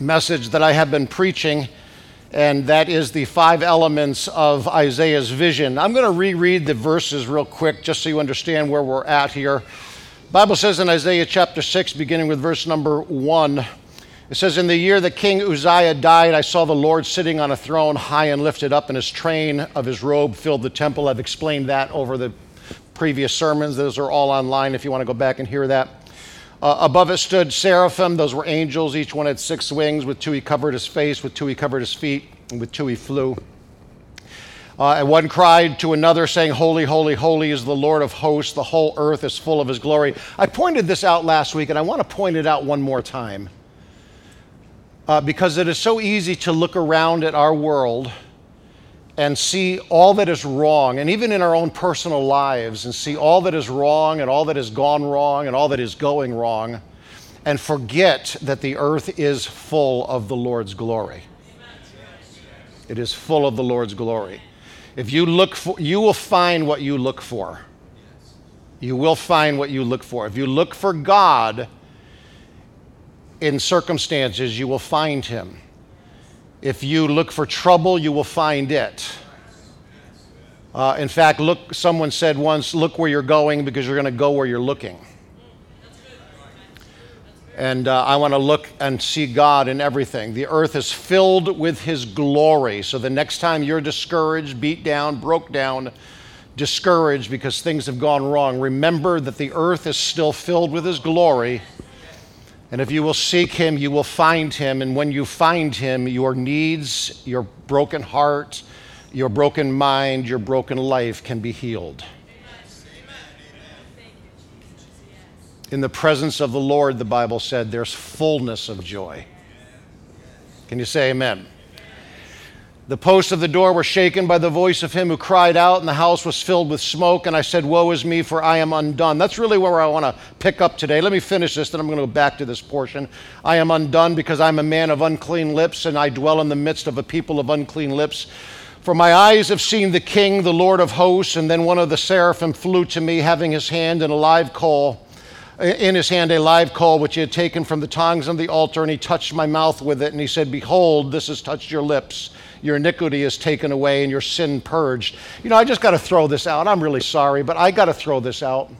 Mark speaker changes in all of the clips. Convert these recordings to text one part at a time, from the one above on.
Speaker 1: message that I have been preaching, and that is the five elements of Isaiah's vision. I'm going to reread the verses real quick just so you understand where we're at here. Bible says in Isaiah chapter 6, beginning with verse number 1, it says, In the year that King Uzziah died, I saw the Lord sitting on a throne high and lifted up, and his train of his robe filled the temple. I've explained that over the previous sermons. Those are all online if you want to go back and hear that. Uh, above it stood seraphim. Those were angels. Each one had six wings. With two, he covered his face. With two, he covered his feet. And with two, he flew. Uh, and one cried to another, saying, Holy, holy, holy is the Lord of hosts. The whole earth is full of his glory. I pointed this out last week, and I want to point it out one more time. Uh, because it is so easy to look around at our world and see all that is wrong, and even in our own personal lives, and see all that is wrong and all that has gone wrong and all that is going wrong, and forget that the earth is full of the Lord's glory. It is full of the Lord's glory. If you look for, you will find what you look for. You will find what you look for. If you look for God in circumstances, you will find Him. If you look for trouble, you will find it. Uh, in fact, look, someone said once, look where you're going because you're going to go where you're looking. And uh, I want to look and see God in everything. The earth is filled with His glory. So the next time you're discouraged, beat down, broke down, discouraged because things have gone wrong, remember that the earth is still filled with His glory and if you will seek him, you will find him. And when you find him, your needs, your broken heart, your broken mind, your broken life can be healed. In the presence of the Lord, the Bible said, there's fullness of joy. Can you say amen? The posts of the door were shaken by the voice of him who cried out, and the house was filled with smoke. And I said, Woe is me, for I am undone. That's really where I want to pick up today. Let me finish this, then I'm going to go back to this portion. I am undone because I'm a man of unclean lips, and I dwell in the midst of a people of unclean lips. For my eyes have seen the King, the Lord of hosts. And then one of the seraphim flew to me, having his hand in a live coal in his hand a live coal which he had taken from the tongs on the altar, and he touched my mouth with it, and he said, Behold, this has touched your lips your iniquity is taken away and your sin purged. You know, I just got to throw this out. I'm really sorry, but I got to throw this out.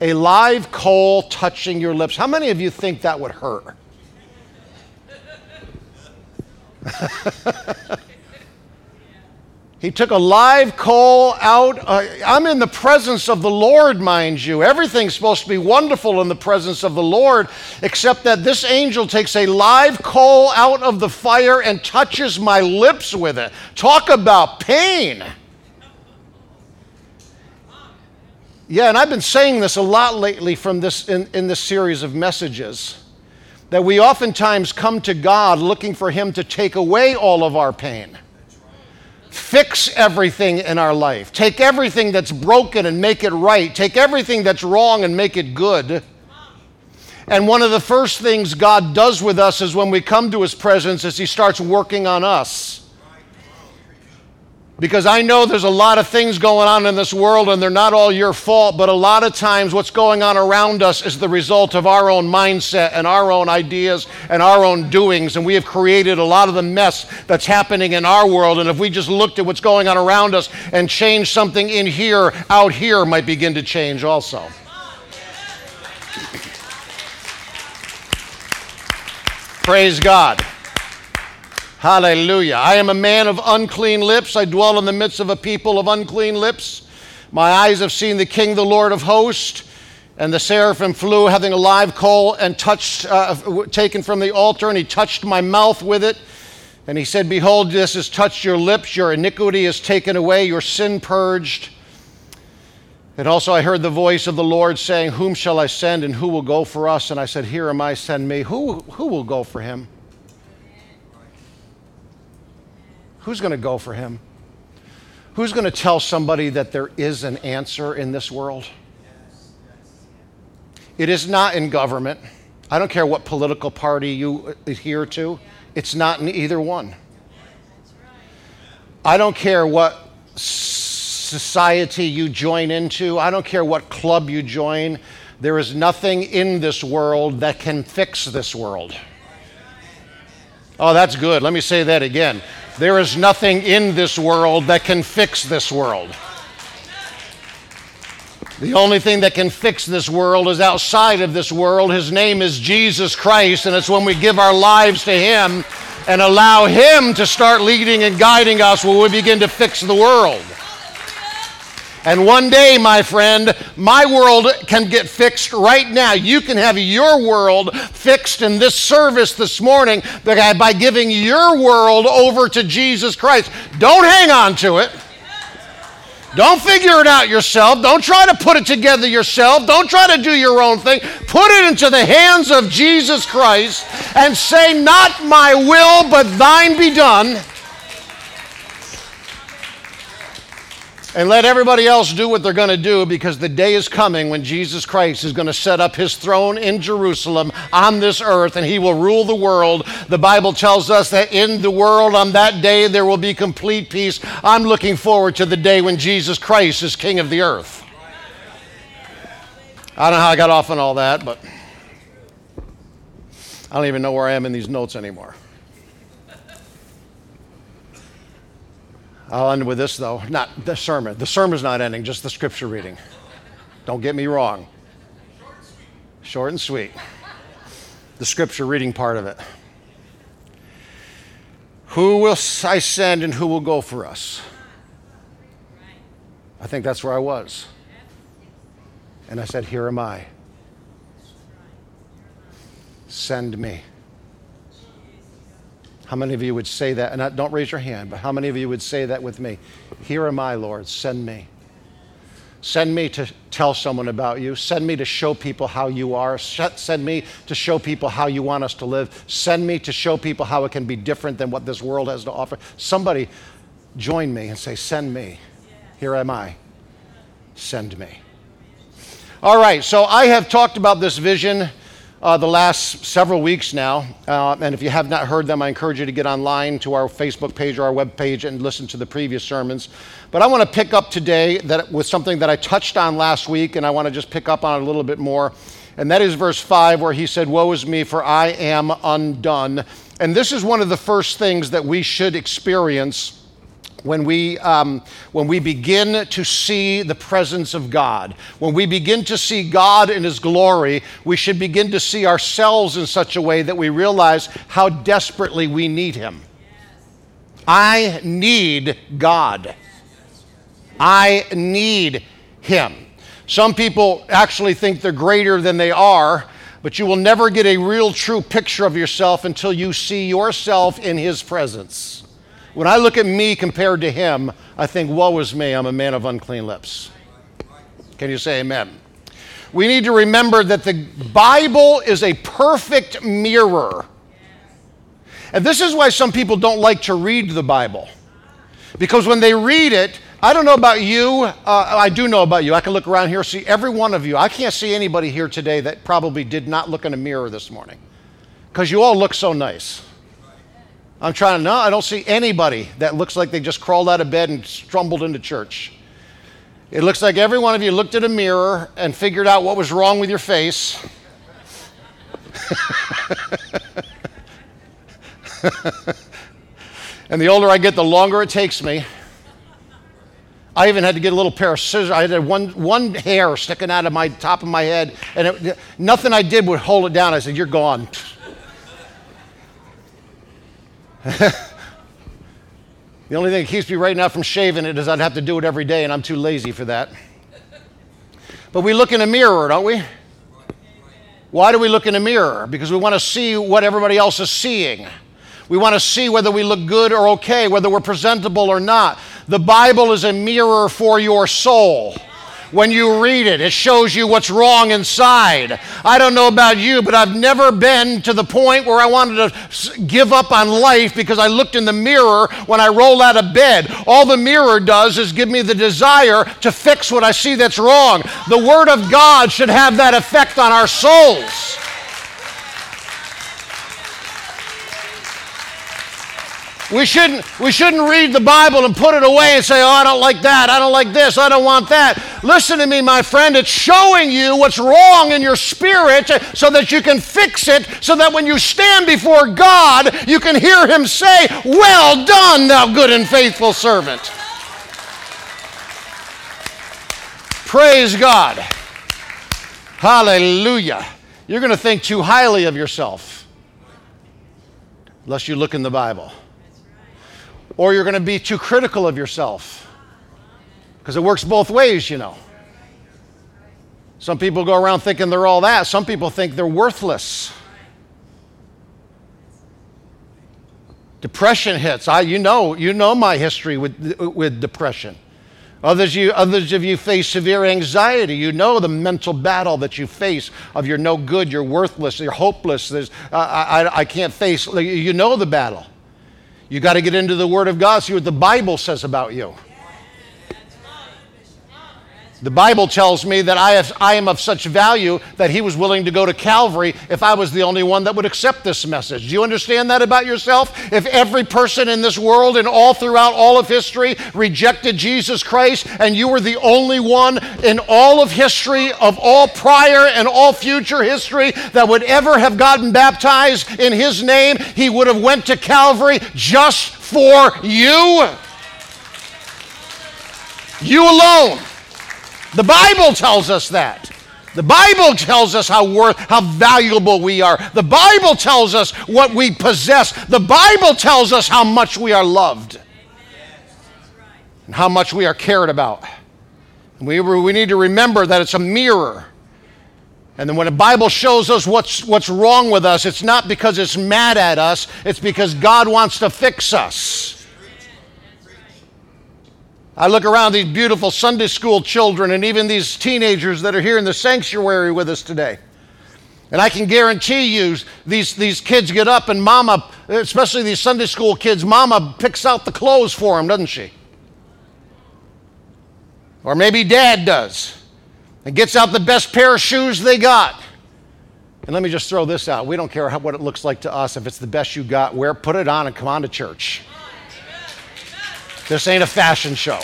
Speaker 1: A live coal touching your lips. How many of you think that would hurt? He took a live coal out. Uh, I'm in the presence of the Lord, mind you. Everything's supposed to be wonderful in the presence of the Lord, except that this angel takes a live coal out of the fire and touches my lips with it. Talk about pain. Yeah, and I've been saying this a lot lately from this in, in this series of messages. That we oftentimes come to God looking for Him to take away all of our pain fix everything in our life. Take everything that's broken and make it right. Take everything that's wrong and make it good. And one of the first things God does with us is when we come to his presence is he starts working on us. Because I know there's a lot of things going on in this world and they're not all your fault, but a lot of times what's going on around us is the result of our own mindset and our own ideas and our own doings. And we have created a lot of the mess that's happening in our world. And if we just looked at what's going on around us and changed something in here, out here might begin to change also. Praise God. Hallelujah. I am a man of unclean lips. I dwell in the midst of a people of unclean lips. My eyes have seen the King, the Lord of hosts. And the seraphim flew, having a live coal, and touched, uh, taken from the altar, and he touched my mouth with it. And he said, Behold, this has touched your lips, your iniquity is taken away, your sin purged. And also, I heard the voice of the Lord saying, Whom shall I send and who will go for us? And I said, Here am I, send me. Who, who will go for him? Who's going to go for him? Who's going to tell somebody that there is an answer in this world? It is not in government. I don't care what political party you adhere to, it's not in either one. I don't care what society you join into, I don't care what club you join. There is nothing in this world that can fix this world. Oh, that's good. Let me say that again. There is nothing in this world that can fix this world. The only thing that can fix this world is outside of this world. His name is Jesus Christ, and it's when we give our lives to Him and allow Him to start leading and guiding us when we begin to fix the world. And one day, my friend, my world can get fixed right now. You can have your world fixed in this service this morning by giving your world over to Jesus Christ. Don't hang on to it. Don't figure it out yourself. Don't try to put it together yourself. Don't try to do your own thing. Put it into the hands of Jesus Christ and say, Not my will, but thine be done. And let everybody else do what they're going to do because the day is coming when Jesus Christ is going to set up his throne in Jerusalem on this earth and he will rule the world. The Bible tells us that in the world on that day there will be complete peace. I'm looking forward to the day when Jesus Christ is king of the earth. I don't know how I got off on all that, but I don't even know where I am in these notes anymore. I'll end with this, though. Not the sermon. The sermon's not ending, just the scripture reading. Don't get me wrong. Short and sweet. The scripture reading part of it. Who will I send and who will go for us? I think that's where I was. And I said, Here am I. Send me. How many of you would say that? And don't raise your hand, but how many of you would say that with me? Here am I, Lord, send me. Send me to tell someone about you. Send me to show people how you are. Send me to show people how you want us to live. Send me to show people how it can be different than what this world has to offer. Somebody join me and say, Send me. Here am I. Send me. All right, so I have talked about this vision uh, the last several weeks now. Uh, and if you have not heard them, I encourage you to get online to our Facebook page or our web page and listen to the previous sermons. But I want to pick up today that with something that I touched on last week, and I want to just pick up on it a little bit more. And that is verse 5, where he said, Woe is me, for I am undone. And this is one of the first things that we should experience when we, um, when we begin to see the presence of God, when we begin to see God in His glory, we should begin to see ourselves in such a way that we realize how desperately we need Him. I need God. I need Him. Some people actually think they're greater than they are, but you will never get a real true picture of yourself until you see yourself in His presence. When I look at me compared to him, I think, woe is me, I'm a man of unclean lips. Can you say amen? We need to remember that the Bible is a perfect mirror. And this is why some people don't like to read the Bible. Because when they read it, I don't know about you. Uh, I do know about you. I can look around here, see every one of you. I can't see anybody here today that probably did not look in a mirror this morning. Because you all look so nice. I'm trying to, no, I don't see anybody that looks like they just crawled out of bed and stumbled into church. It looks like every one of you looked at a mirror and figured out what was wrong with your face. and the older I get, the longer it takes me. I even had to get a little pair of scissors. I had one, one hair sticking out of my top of my head, and it, nothing I did would hold it down. I said, You're gone. the only thing that keeps me right now from shaving it is I'd have to do it every day, and I'm too lazy for that. But we look in a mirror, don't we? Why do we look in a mirror? Because we want to see what everybody else is seeing. We want to see whether we look good or okay, whether we're presentable or not. The Bible is a mirror for your soul. When you read it. It shows you what's wrong inside. I don't know about you, but I've never been to the point where I wanted to give up on life because I looked in the mirror when I roll out of bed. All the mirror does is give me the desire to fix what I see that's wrong. The Word of God should have that effect on our souls. We shouldn't, we shouldn't read the Bible and put it away and say, oh, I don't like that, I don't like this, I don't want that. Listen to me, my friend. It's showing you what's wrong in your spirit so that you can fix it, so that when you stand before God, you can hear Him say, Well done, thou good and faithful servant. Praise God. Hallelujah. You're going to think too highly of yourself unless you look in the Bible or you're going to be too critical of yourself. Because it works both ways, you know. Some people go around thinking they're all that, some people think they're worthless. Depression hits. I, you know, you know my history with, with depression. Others, you, others of you face severe anxiety. You know the mental battle that you face of you're no good, you're worthless, you're hopeless. There's, I, I can't face. You know the battle. You got to get into the Word of God, see what the Bible says about you. The Bible tells me that I, have, I am of such value that he was willing to go to Calvary if I was the only one that would accept this message. Do you understand that about yourself? If every person in this world and all throughout all of history rejected Jesus Christ and you were the only one in all of history, of all prior and all future history that would ever have gotten baptized in his name, he would have went to Calvary just for you. You alone. The Bible tells us that. The Bible tells us how worth, how valuable we are. The Bible tells us what we possess. The Bible tells us how much we are loved and how much we are cared about. We, we need to remember that it's a mirror. And then when the Bible shows us what's, what's wrong with us, it's not because it's mad at us, it's because God wants to fix us. I look around these beautiful Sunday school children and even these teenagers that are here in the sanctuary with us today. And I can guarantee you, these, these kids get up and mama, especially these Sunday school kids, mama picks out the clothes for them, doesn't she? Or maybe dad does and gets out the best pair of shoes they got. And let me just throw this out. We don't care how, what it looks like to us. If it's the best you got, wear, put it on and come on to church. This ain't a fashion show.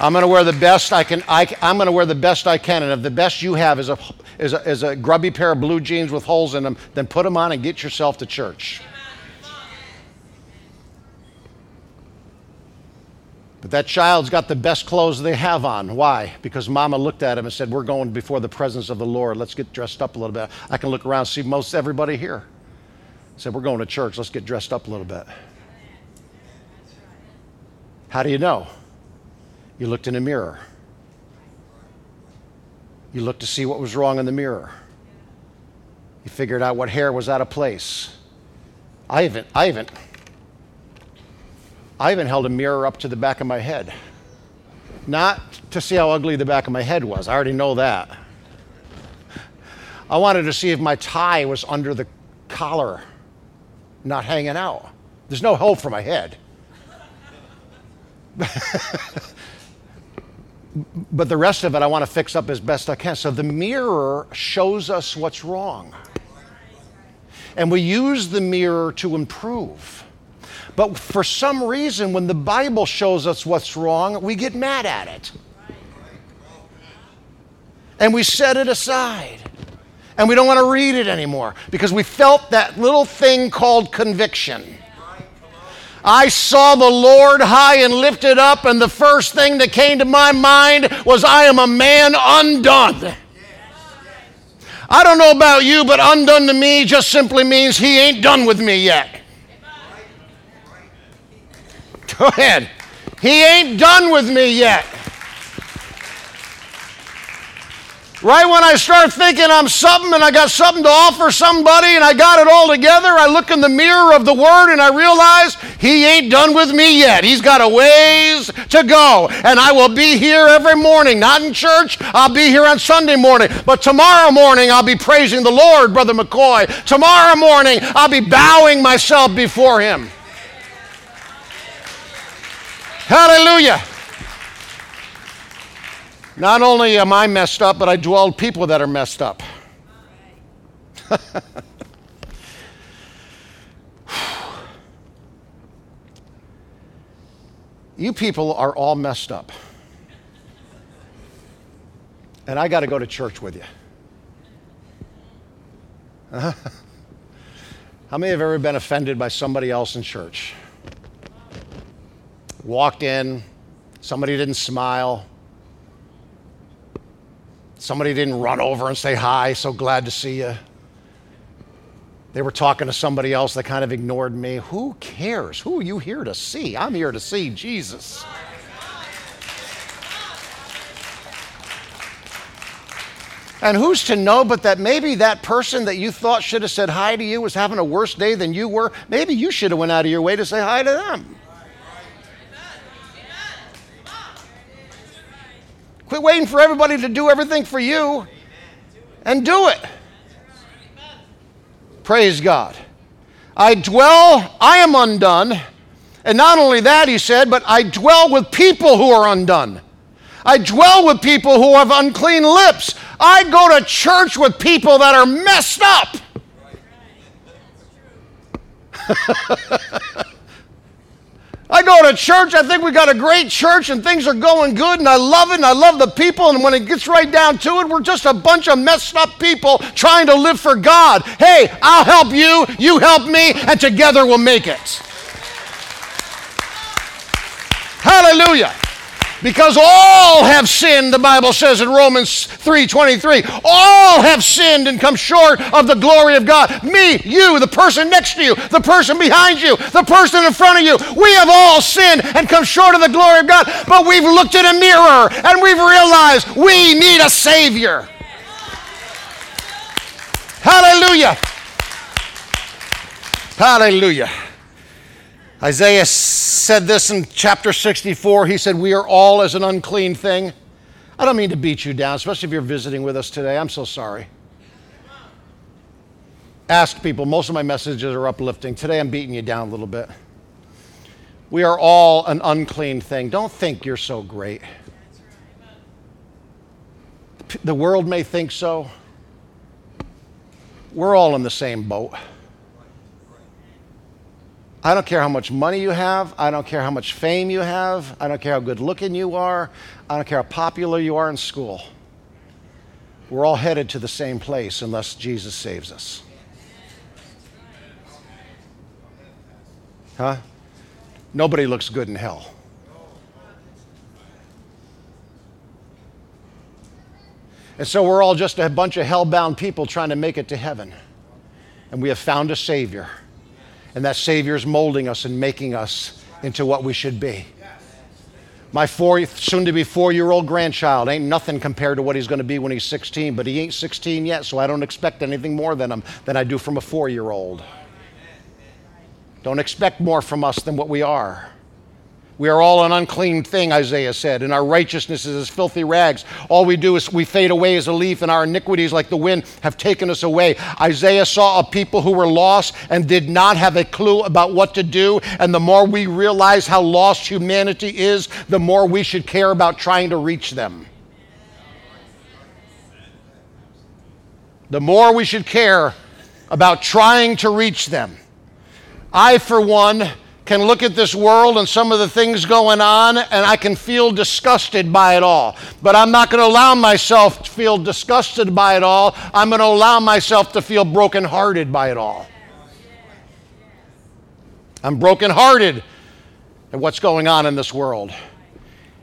Speaker 1: I'm going to wear the best I can. I, am going to wear the best I can. And if the best you have is a, is, a, is a grubby pair of blue jeans with holes in them, then put them on and get yourself to church. But that child's got the best clothes they have on. Why? Because mama looked at him and said, We're going before the presence of the Lord. Let's get dressed up a little bit. I can look around and see most everybody here said, We're going to church. Let's get dressed up a little bit. How do you know? You looked in a mirror. You looked to see what was wrong in the mirror. You figured out what hair was out of place. I even, I I even held a mirror up to the back of my head. Not to see how ugly the back of my head was. I already know that. I wanted to see if my tie was under the collar not hanging out. There's no hope for my head. but the rest of it I want to fix up as best I can. So the mirror shows us what's wrong. And we use the mirror to improve. But for some reason, when the Bible shows us what's wrong, we get mad at it. And we set it aside and we don't want to read it anymore because we felt that little thing called conviction. I saw the Lord high and lifted up, and the first thing that came to my mind was, I am a man undone. I don't know about you, but undone to me just simply means he ain't done with me yet. Go ahead. He ain't done with me yet. Right when I start thinking I'm something and I got something to offer somebody and I got it all together, I look in the mirror of the Word and I realize He ain't done with me yet. He's got a ways to go. And I will be here every morning, not in church, I'll be here on Sunday morning. But tomorrow morning, I'll be praising the Lord, Brother McCoy. Tomorrow morning, I'll be bowing myself before Him. Hallelujah. Not only am I messed up, but I dwell people that are messed up. you people are all messed up. And I got to go to church with you. How many have ever been offended by somebody else in church? Walked in, somebody didn't smile, Somebody didn't run over and say hi, so glad to see you. They were talking to somebody else that kind of ignored me. Who cares? Who are you here to see? I'm here to see Jesus. And who's to know but that maybe that person that you thought should have said hi to you was having a worse day than you were? Maybe you should have went out of your way to say hi to them. Quit waiting for everybody to do everything for you and do it. Praise God. I dwell, I am undone. And not only that, he said, but I dwell with people who are undone. I dwell with people who have unclean lips. I go to church with people that are messed up. Go to church, I think we got a great church and things are going good and I love it and I love the people. And when it gets right down to it, we're just a bunch of messed up people trying to live for God. Hey, I'll help you, you help me, and together we'll make it. Hallelujah. Because all have sinned, the Bible says in Romans 3:23. All have sinned and come short of the glory of God. Me, you, the person next to you, the person behind you, the person in front of you. We have all sinned and come short of the glory of God. But we've looked in a mirror and we've realized we need a Savior. Hallelujah. Hallelujah. Isaiah said this in chapter 64. He said, We are all as an unclean thing. I don't mean to beat you down, especially if you're visiting with us today. I'm so sorry. Ask people. Most of my messages are uplifting. Today I'm beating you down a little bit. We are all an unclean thing. Don't think you're so great. The world may think so. We're all in the same boat. I don't care how much money you have. I don't care how much fame you have. I don't care how good looking you are. I don't care how popular you are in school. We're all headed to the same place unless Jesus saves us. Huh? Nobody looks good in hell. And so we're all just a bunch of hell-bound people trying to make it to heaven. And we have found a Savior. And that Savior is molding us and making us into what we should be. My four, soon to be four year old grandchild ain't nothing compared to what he's going to be when he's 16, but he ain't 16 yet, so I don't expect anything more than him than I do from a four year old. Don't expect more from us than what we are. We are all an unclean thing, Isaiah said, and our righteousness is as filthy rags. All we do is we fade away as a leaf, and our iniquities, like the wind, have taken us away. Isaiah saw a people who were lost and did not have a clue about what to do. And the more we realize how lost humanity is, the more we should care about trying to reach them. The more we should care about trying to reach them. I, for one, can look at this world and some of the things going on, and I can feel disgusted by it all. But I'm not going to allow myself to feel disgusted by it all. I'm going to allow myself to feel brokenhearted by it all. I'm brokenhearted at what's going on in this world.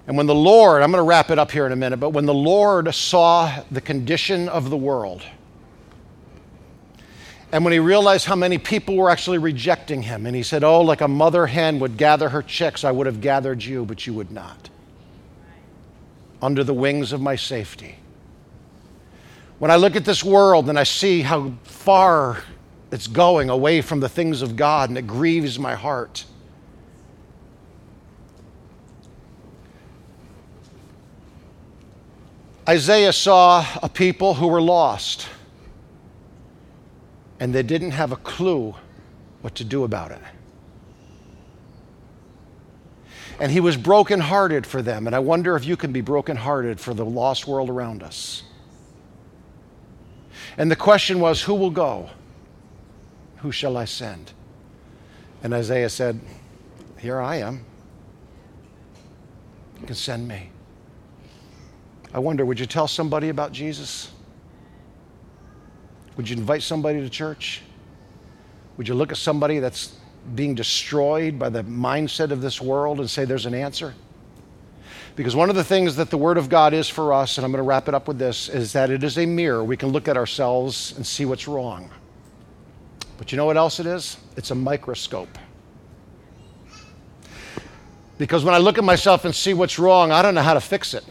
Speaker 1: And when the Lord, I'm going to wrap it up here in a minute, but when the Lord saw the condition of the world, and when he realized how many people were actually rejecting him, and he said, Oh, like a mother hen would gather her chicks, I would have gathered you, but you would not. Under the wings of my safety. When I look at this world and I see how far it's going away from the things of God, and it grieves my heart. Isaiah saw a people who were lost, and they didn't have a clue what to do about it. And he was brokenhearted for them, and I wonder if you can be brokenhearted for the lost world around us. And the question was, who will go? Who shall I send? And Isaiah said, Here I am. You can send me. I wonder, would you tell somebody about Jesus? Would you invite somebody to church? Would you look at somebody that's being destroyed by the mindset of this world and say there's an answer? Because one of the things that the Word of God is for us, and I'm going to wrap it up with this, is that it is a mirror. We can look at ourselves and see what's wrong. But you know what else it is? It's a microscope. Because when I look at myself and see what's wrong, I don't know how to fix it.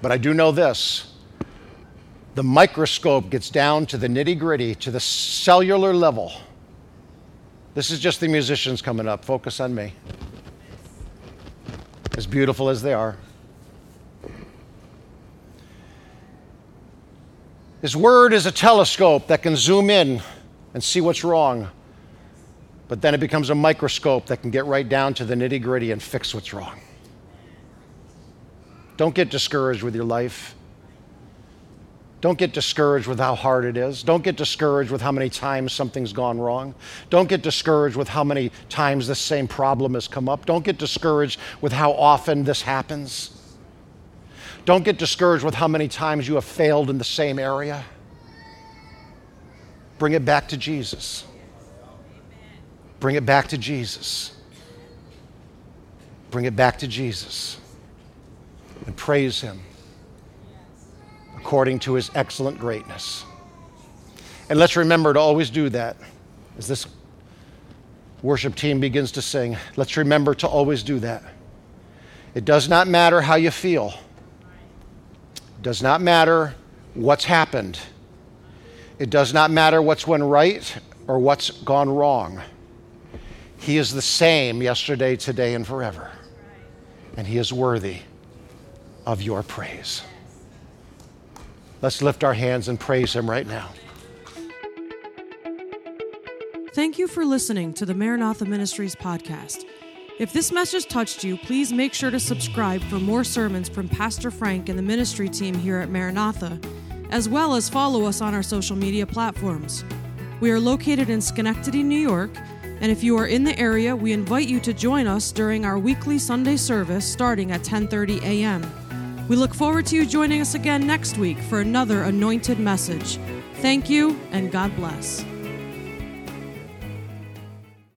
Speaker 1: But I do know this the microscope gets down to the nitty gritty, to the cellular level. This is just the musicians coming up. Focus on me. As beautiful as they are. His word is a telescope that can zoom in and see what's wrong. But then it becomes a microscope that can get right down to the nitty gritty and fix what's wrong. Don't get discouraged with your life. Don't get discouraged with how hard it is. Don't get discouraged with how many times something's gone wrong. Don't get discouraged with how many times the same problem has come up. Don't get discouraged with how often this happens. Don't get discouraged with how many times you have failed in the same area. Bring it back to Jesus. Bring it back to Jesus. Bring it back to Jesus. And praise Him according to His excellent greatness. And let's remember to always do that as this worship team begins to sing. Let's remember to always do that. It does not matter how you feel does not matter what's happened. It does not matter what's went right or what's gone wrong. He is the same yesterday, today, and forever. And He is worthy of your praise. Let's lift our hands and praise Him right now.
Speaker 2: Thank you for listening to the Maranatha Ministries podcast. If this message touched you, please make sure to subscribe for more sermons from Pastor Frank and the ministry team here at Maranatha, as well as follow us on our social media platforms. We are located in Schenectady, New York, and if you are in the area, we invite you to join us during our weekly Sunday service starting at 10:30 a.m. We look forward to you joining us again next week for another anointed message. Thank you and God bless.